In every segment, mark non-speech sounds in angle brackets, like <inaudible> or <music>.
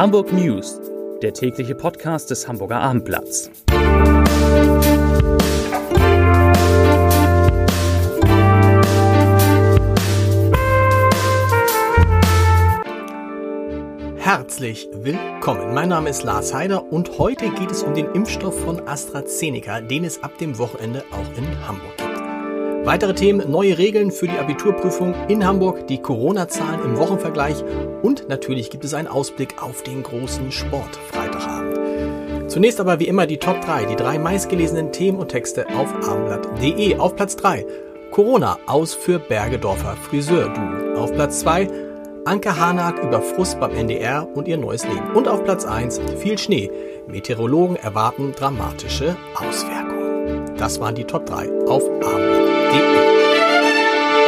Hamburg News, der tägliche Podcast des Hamburger Abendblatts. Herzlich willkommen. Mein Name ist Lars Heider und heute geht es um den Impfstoff von AstraZeneca, den es ab dem Wochenende auch in Hamburg gibt. Weitere Themen, neue Regeln für die Abiturprüfung in Hamburg, die Corona-Zahlen im Wochenvergleich und natürlich gibt es einen Ausblick auf den großen Sportfreitagabend. Zunächst aber wie immer die Top 3, die drei meistgelesenen Themen und Texte auf abendblatt.de. Auf Platz 3 Corona aus für Bergedorfer Friseur-Du. Auf Platz 2 Anke Hanak über Frust beim NDR und ihr neues Leben. Und auf Platz 1 viel Schnee. Meteorologen erwarten dramatische Auswirkungen. Das waren die Top 3 auf Abendblatt.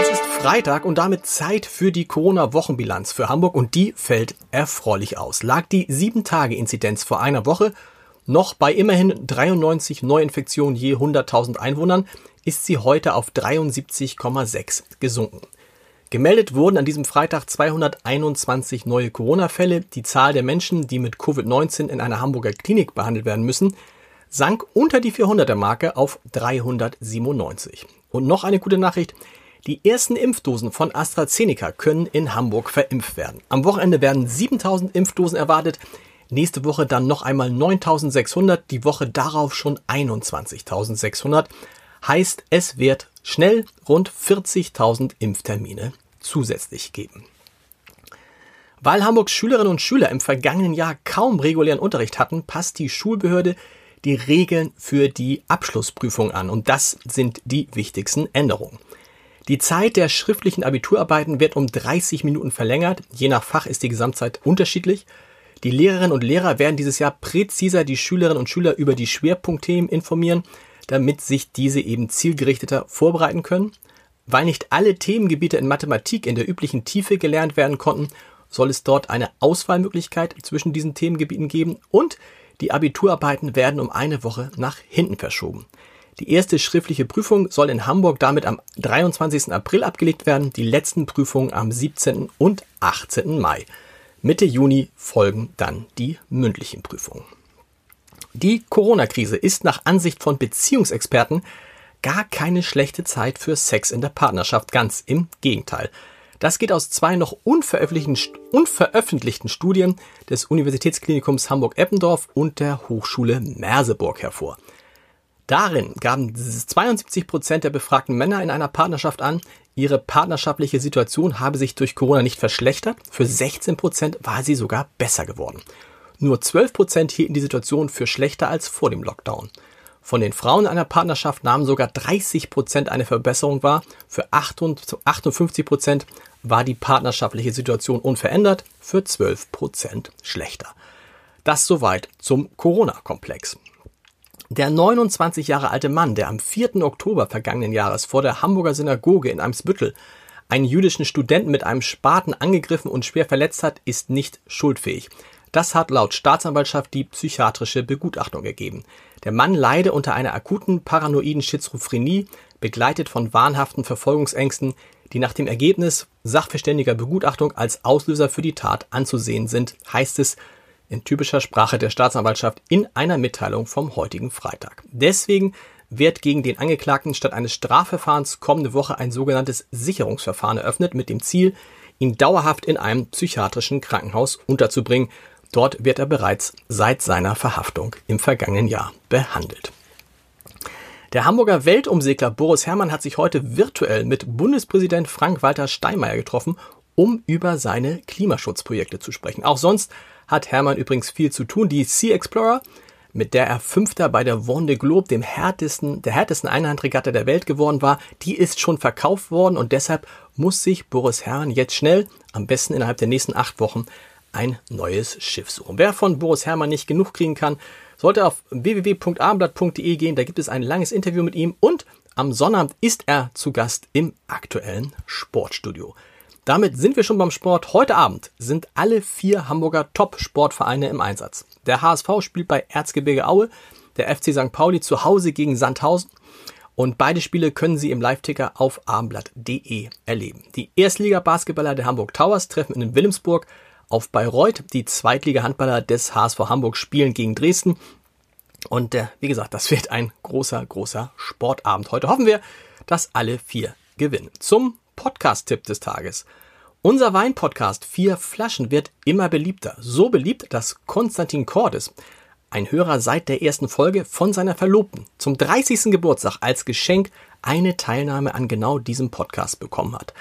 Es ist Freitag und damit Zeit für die Corona-Wochenbilanz für Hamburg und die fällt erfreulich aus. Lag die 7-Tage-Inzidenz vor einer Woche noch bei immerhin 93 Neuinfektionen je 100.000 Einwohnern, ist sie heute auf 73,6 gesunken. Gemeldet wurden an diesem Freitag 221 neue Corona-Fälle. Die Zahl der Menschen, die mit Covid-19 in einer Hamburger Klinik behandelt werden müssen, sank unter die 400er Marke auf 397. Und noch eine gute Nachricht. Die ersten Impfdosen von AstraZeneca können in Hamburg verimpft werden. Am Wochenende werden 7000 Impfdosen erwartet. Nächste Woche dann noch einmal 9600. Die Woche darauf schon 21.600. Heißt, es wird schnell rund 40.000 Impftermine zusätzlich geben. Weil Hamburgs Schülerinnen und Schüler im vergangenen Jahr kaum regulären Unterricht hatten, passt die Schulbehörde die Regeln für die Abschlussprüfung an. Und das sind die wichtigsten Änderungen. Die Zeit der schriftlichen Abiturarbeiten wird um 30 Minuten verlängert. Je nach Fach ist die Gesamtzeit unterschiedlich. Die Lehrerinnen und Lehrer werden dieses Jahr präziser die Schülerinnen und Schüler über die Schwerpunktthemen informieren, damit sich diese eben zielgerichteter vorbereiten können. Weil nicht alle Themengebiete in Mathematik in der üblichen Tiefe gelernt werden konnten, soll es dort eine Auswahlmöglichkeit zwischen diesen Themengebieten geben und die Abiturarbeiten werden um eine Woche nach hinten verschoben. Die erste schriftliche Prüfung soll in Hamburg damit am 23. April abgelegt werden, die letzten Prüfungen am 17. und 18. Mai. Mitte Juni folgen dann die mündlichen Prüfungen. Die Corona-Krise ist nach Ansicht von Beziehungsexperten gar keine schlechte Zeit für Sex in der Partnerschaft, ganz im Gegenteil. Das geht aus zwei noch unveröffentlichten, unveröffentlichten Studien des Universitätsklinikums Hamburg-Eppendorf und der Hochschule Merseburg hervor. Darin gaben 72 Prozent der befragten Männer in einer Partnerschaft an, ihre partnerschaftliche Situation habe sich durch Corona nicht verschlechtert. Für 16 Prozent war sie sogar besser geworden. Nur 12 Prozent hielten die Situation für schlechter als vor dem Lockdown. Von den Frauen einer Partnerschaft nahmen sogar 30 Prozent eine Verbesserung wahr. Für 58 Prozent war die partnerschaftliche Situation unverändert, für 12 Prozent schlechter. Das soweit zum Corona-Komplex. Der 29 Jahre alte Mann, der am 4. Oktober vergangenen Jahres vor der Hamburger Synagoge in Eimsbüttel einen jüdischen Studenten mit einem Spaten angegriffen und schwer verletzt hat, ist nicht schuldfähig. Das hat laut Staatsanwaltschaft die psychiatrische Begutachtung ergeben. Der Mann leide unter einer akuten paranoiden Schizophrenie, begleitet von wahnhaften Verfolgungsängsten, die nach dem Ergebnis sachverständiger Begutachtung als Auslöser für die Tat anzusehen sind, heißt es in typischer Sprache der Staatsanwaltschaft in einer Mitteilung vom heutigen Freitag. Deswegen wird gegen den Angeklagten statt eines Strafverfahrens kommende Woche ein sogenanntes Sicherungsverfahren eröffnet mit dem Ziel, ihn dauerhaft in einem psychiatrischen Krankenhaus unterzubringen, Dort wird er bereits seit seiner Verhaftung im vergangenen Jahr behandelt. Der Hamburger Weltumsegler Boris Herrmann hat sich heute virtuell mit Bundespräsident Frank-Walter Steinmeier getroffen, um über seine Klimaschutzprojekte zu sprechen. Auch sonst hat Herrmann übrigens viel zu tun. Die Sea Explorer, mit der er Fünfter bei der Vendée Globe, dem härtesten, der härtesten Einhandregatta der Welt geworden war, die ist schon verkauft worden und deshalb muss sich Boris Herrmann jetzt schnell, am besten innerhalb der nächsten acht Wochen, ein neues Schiff suchen. Wer von Boris Herrmann nicht genug kriegen kann, sollte auf www.abendblatt.de gehen. Da gibt es ein langes Interview mit ihm und am Sonnabend ist er zu Gast im aktuellen Sportstudio. Damit sind wir schon beim Sport. Heute Abend sind alle vier Hamburger Top-Sportvereine im Einsatz. Der HSV spielt bei Erzgebirge Aue, der FC St. Pauli zu Hause gegen Sandhausen und beide Spiele können Sie im Live-Ticker auf abendblatt.de erleben. Die Erstliga-Basketballer der Hamburg Towers treffen in Wilhelmsburg auf Bayreuth. Die Zweitliga-Handballer des HSV Hamburg spielen gegen Dresden. Und äh, wie gesagt, das wird ein großer, großer Sportabend. Heute hoffen wir, dass alle vier gewinnen. Zum Podcast-Tipp des Tages. Unser Wein-Podcast Vier Flaschen wird immer beliebter. So beliebt, dass Konstantin Cordes, ein Hörer seit der ersten Folge, von seiner Verlobten zum 30. Geburtstag als Geschenk eine Teilnahme an genau diesem Podcast bekommen hat.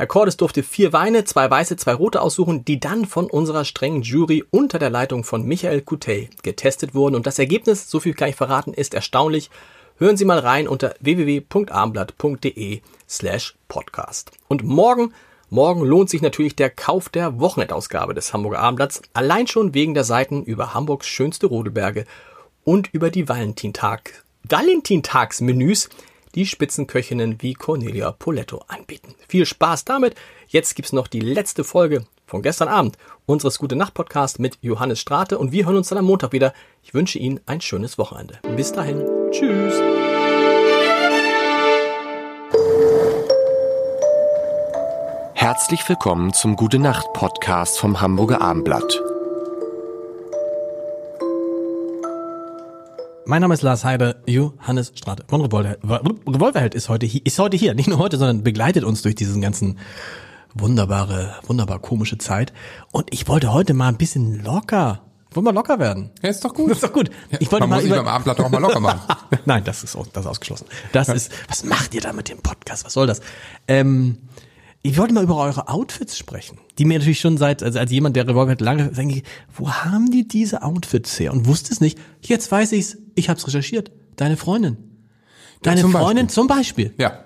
Herr Cordes durfte vier Weine, zwei weiße, zwei rote aussuchen, die dann von unserer strengen Jury unter der Leitung von Michael Coutet getestet wurden. Und das Ergebnis, so viel kann ich verraten, ist erstaunlich. Hören Sie mal rein unter www.armblatt.de slash podcast. Und morgen, morgen lohnt sich natürlich der Kauf der Wochenendausgabe des Hamburger Abendblatts, allein schon wegen der Seiten über Hamburgs schönste Rodelberge und über die Valentintag, Valentintagsmenüs, die Spitzenköchinnen wie Cornelia Poletto anbieten. Viel Spaß damit. Jetzt gibt's noch die letzte Folge von gestern Abend unseres Gute Nacht Podcast mit Johannes Strate und wir hören uns dann am Montag wieder. Ich wünsche Ihnen ein schönes Wochenende. Bis dahin. Tschüss. Herzlich willkommen zum Gute Nacht Podcast vom Hamburger Abendblatt. Mein Name ist Lars Heider, Johannes Strate von Revolverheld. Revolverheld ist heute hier, ist heute hier, nicht nur heute, sondern begleitet uns durch diesen ganzen wunderbare, wunderbar komische Zeit. Und ich wollte heute mal ein bisschen locker, wollen wir locker werden? Ja, ist doch gut. Das <laughs> ist doch gut. Ich wollte Man mal muss über, beim Abendblatt auch mal locker machen. <laughs> Nein, das ist, das ist ausgeschlossen. Das ist, was macht ihr da mit dem Podcast? Was soll das? Ähm, ich wollte mal über eure Outfits sprechen, die mir natürlich schon seit, also als jemand, der Revolver hat, lange, denke ich, wo haben die diese Outfits her? Und wusste es nicht. Jetzt weiß ich's. Ich hab's recherchiert. Deine Freundin. Deine zum Freundin Beispiel. zum Beispiel. Ja.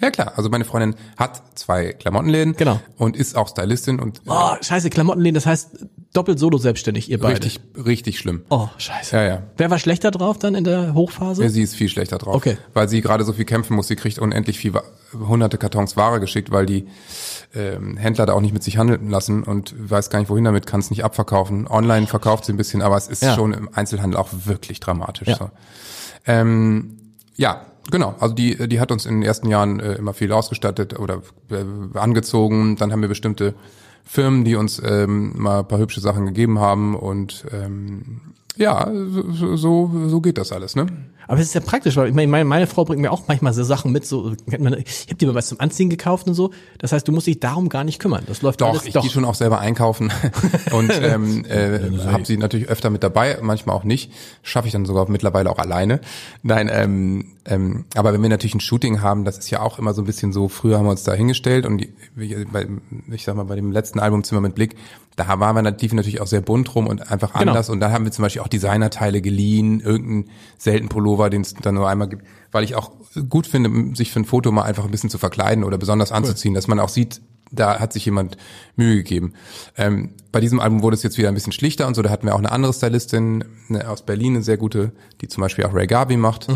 Ja klar, also meine Freundin hat zwei Klamottenläden Genau. und ist auch Stylistin und äh, Oh, scheiße, Klamottenläden, das heißt doppelt solo selbstständig, ihr beide. richtig, richtig schlimm. Oh, scheiße. Ja, ja. Wer war schlechter drauf dann in der Hochphase? Ja, sie ist viel schlechter drauf, Okay. weil sie gerade so viel kämpfen muss. Sie kriegt unendlich viel, hunderte Kartons Ware geschickt, weil die ähm, Händler da auch nicht mit sich handeln lassen und weiß gar nicht wohin damit, kann es nicht abverkaufen. Online verkauft sie ein bisschen, aber es ist Ja. schon im Einzelhandel auch wirklich dramatisch. Ja. So. Ähm, ja, genau. Also die, die hat uns in den ersten Jahren äh, immer viel ausgestattet oder äh, angezogen. Dann haben wir bestimmte Firmen, die uns ähm, mal ein paar hübsche Sachen gegeben haben und ähm, ja, so, so, so geht das alles, ne? Aber es ist ja praktisch, weil ich meine, meine, Frau bringt mir auch manchmal so Sachen mit, so, ich habe dir mal was zum Anziehen gekauft und so. Das heißt, du musst dich darum gar nicht kümmern. Das läuft Doch, alles ich gehe schon auch selber einkaufen <laughs> und ähm, äh, habe sie natürlich öfter mit dabei, manchmal auch nicht. Schaffe ich dann sogar mittlerweile auch alleine. Nein, ähm, ähm, aber wenn wir natürlich ein Shooting haben, das ist ja auch immer so ein bisschen so, früher haben wir uns da hingestellt und die, ich sag mal, bei dem letzten Album Zimmer mit Blick, da waren wir natürlich natürlich auch sehr bunt rum und einfach Genau. anders. Und da haben wir zum Beispiel auch Designerteile geliehen, irgendeinen selten Pullover, den es dann nur einmal gibt, weil ich auch gut finde, sich für ein Foto mal einfach ein bisschen zu verkleiden oder besonders anzuziehen, dass man auch sieht, da hat sich jemand Mühe gegeben. Ähm, bei diesem Album wurde es jetzt wieder ein bisschen schlichter und so. Da hatten wir auch eine andere Stylistin eine, aus Berlin, eine sehr gute, die zum Beispiel auch Ray Garvey macht.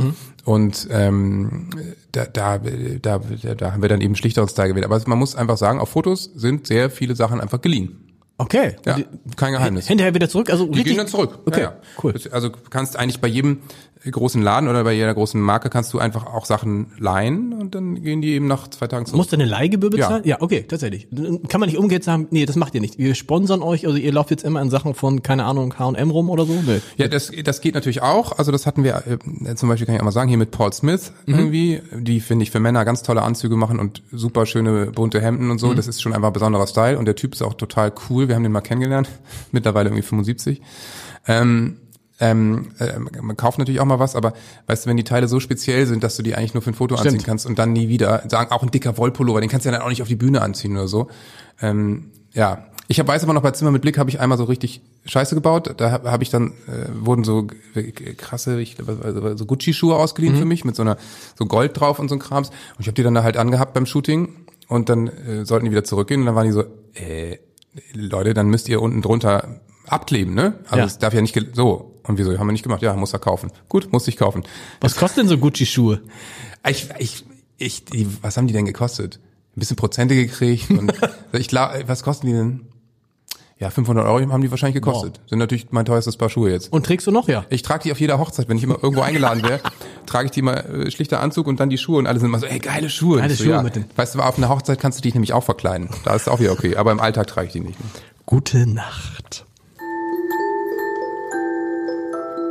Und ähm, da, da, da, da, da haben wir dann eben schlichteren Style gewählt. Aber man muss einfach sagen, auf Fotos sind sehr viele Sachen einfach geliehen. Okay. Ja, kein Geheimnis. Hinterher wieder zurück. Also Die richtig, gehen dann zurück. Okay, Ja, ja. cool. Also du kannst eigentlich bei jedem großen Laden oder bei jeder großen Marke kannst du einfach auch Sachen leihen und dann gehen die eben nach zwei Tagen zurück. Musst du eine Leihgebühr Ja. bezahlen? Ja. okay, tatsächlich. Kann man nicht umgekehrt sagen, nee, das macht ihr nicht. Wir sponsern euch, also ihr lauft jetzt immer in Sachen von, keine Ahnung, H&M rum oder so? Nee. Ja, das, das geht natürlich auch. Also das hatten wir äh, zum Beispiel, kann ich auch mal sagen, hier mit Paul Smith irgendwie, die finde ich für Männer ganz tolle Anzüge machen und super schöne bunte Hemden und so. Das ist schon einfach ein besonderer Style und der Typ ist auch total cool. Wir haben den mal kennengelernt, <laughs> mittlerweile irgendwie 75. Ähm, ähm, äh, man kauft natürlich auch mal was, aber weißt du, wenn die Teile so speziell sind, dass du die eigentlich nur für ein Foto Stimmt. anziehen kannst und dann nie wieder, sagen auch ein dicker Wollpullover, den kannst du ja dann auch nicht auf die Bühne anziehen oder so. Ähm, ja, ich hab, weiß aber noch, bei Zimmer mit Blick habe ich einmal so richtig Scheiße gebaut. Da habe hab ich dann, äh, wurden so krasse, ich, also so Gucci-Schuhe ausgeliehen für mich mit so einer so Gold drauf und so ein Krams. Und ich habe die dann da halt angehabt beim Shooting und dann äh, sollten die wieder zurückgehen und dann waren die so, äh, Leute, dann müsst ihr unten drunter abkleben, ne? Also Ja. es darf ja nicht so. Und wieso? Haben wir nicht gemacht. Ja, muss er kaufen. Gut, muss ich kaufen. Was kostet denn so Gucci-Schuhe? Ich, ich, ich, die, was haben die denn gekostet? Ein bisschen Prozente gekriegt und <laughs> ich glaube, was kosten die denn? Ja, 500 Euro haben die wahrscheinlich gekostet. Sind natürlich mein teuerstes Paar Schuhe jetzt. Und trägst du noch, ja? Ich trage die auf jeder Hochzeit, wenn ich immer irgendwo eingeladen wäre, <laughs> trage ich die mal äh, schlichter Anzug und dann die Schuhe und alle sind immer so, ey, geile Schuhe. Geile so, Schuhe ja. mit den- Weißt du, auf einer Hochzeit kannst du dich nämlich auch verkleiden. Da ist auch wieder okay, aber im Alltag trage ich die nicht. Gute Nacht.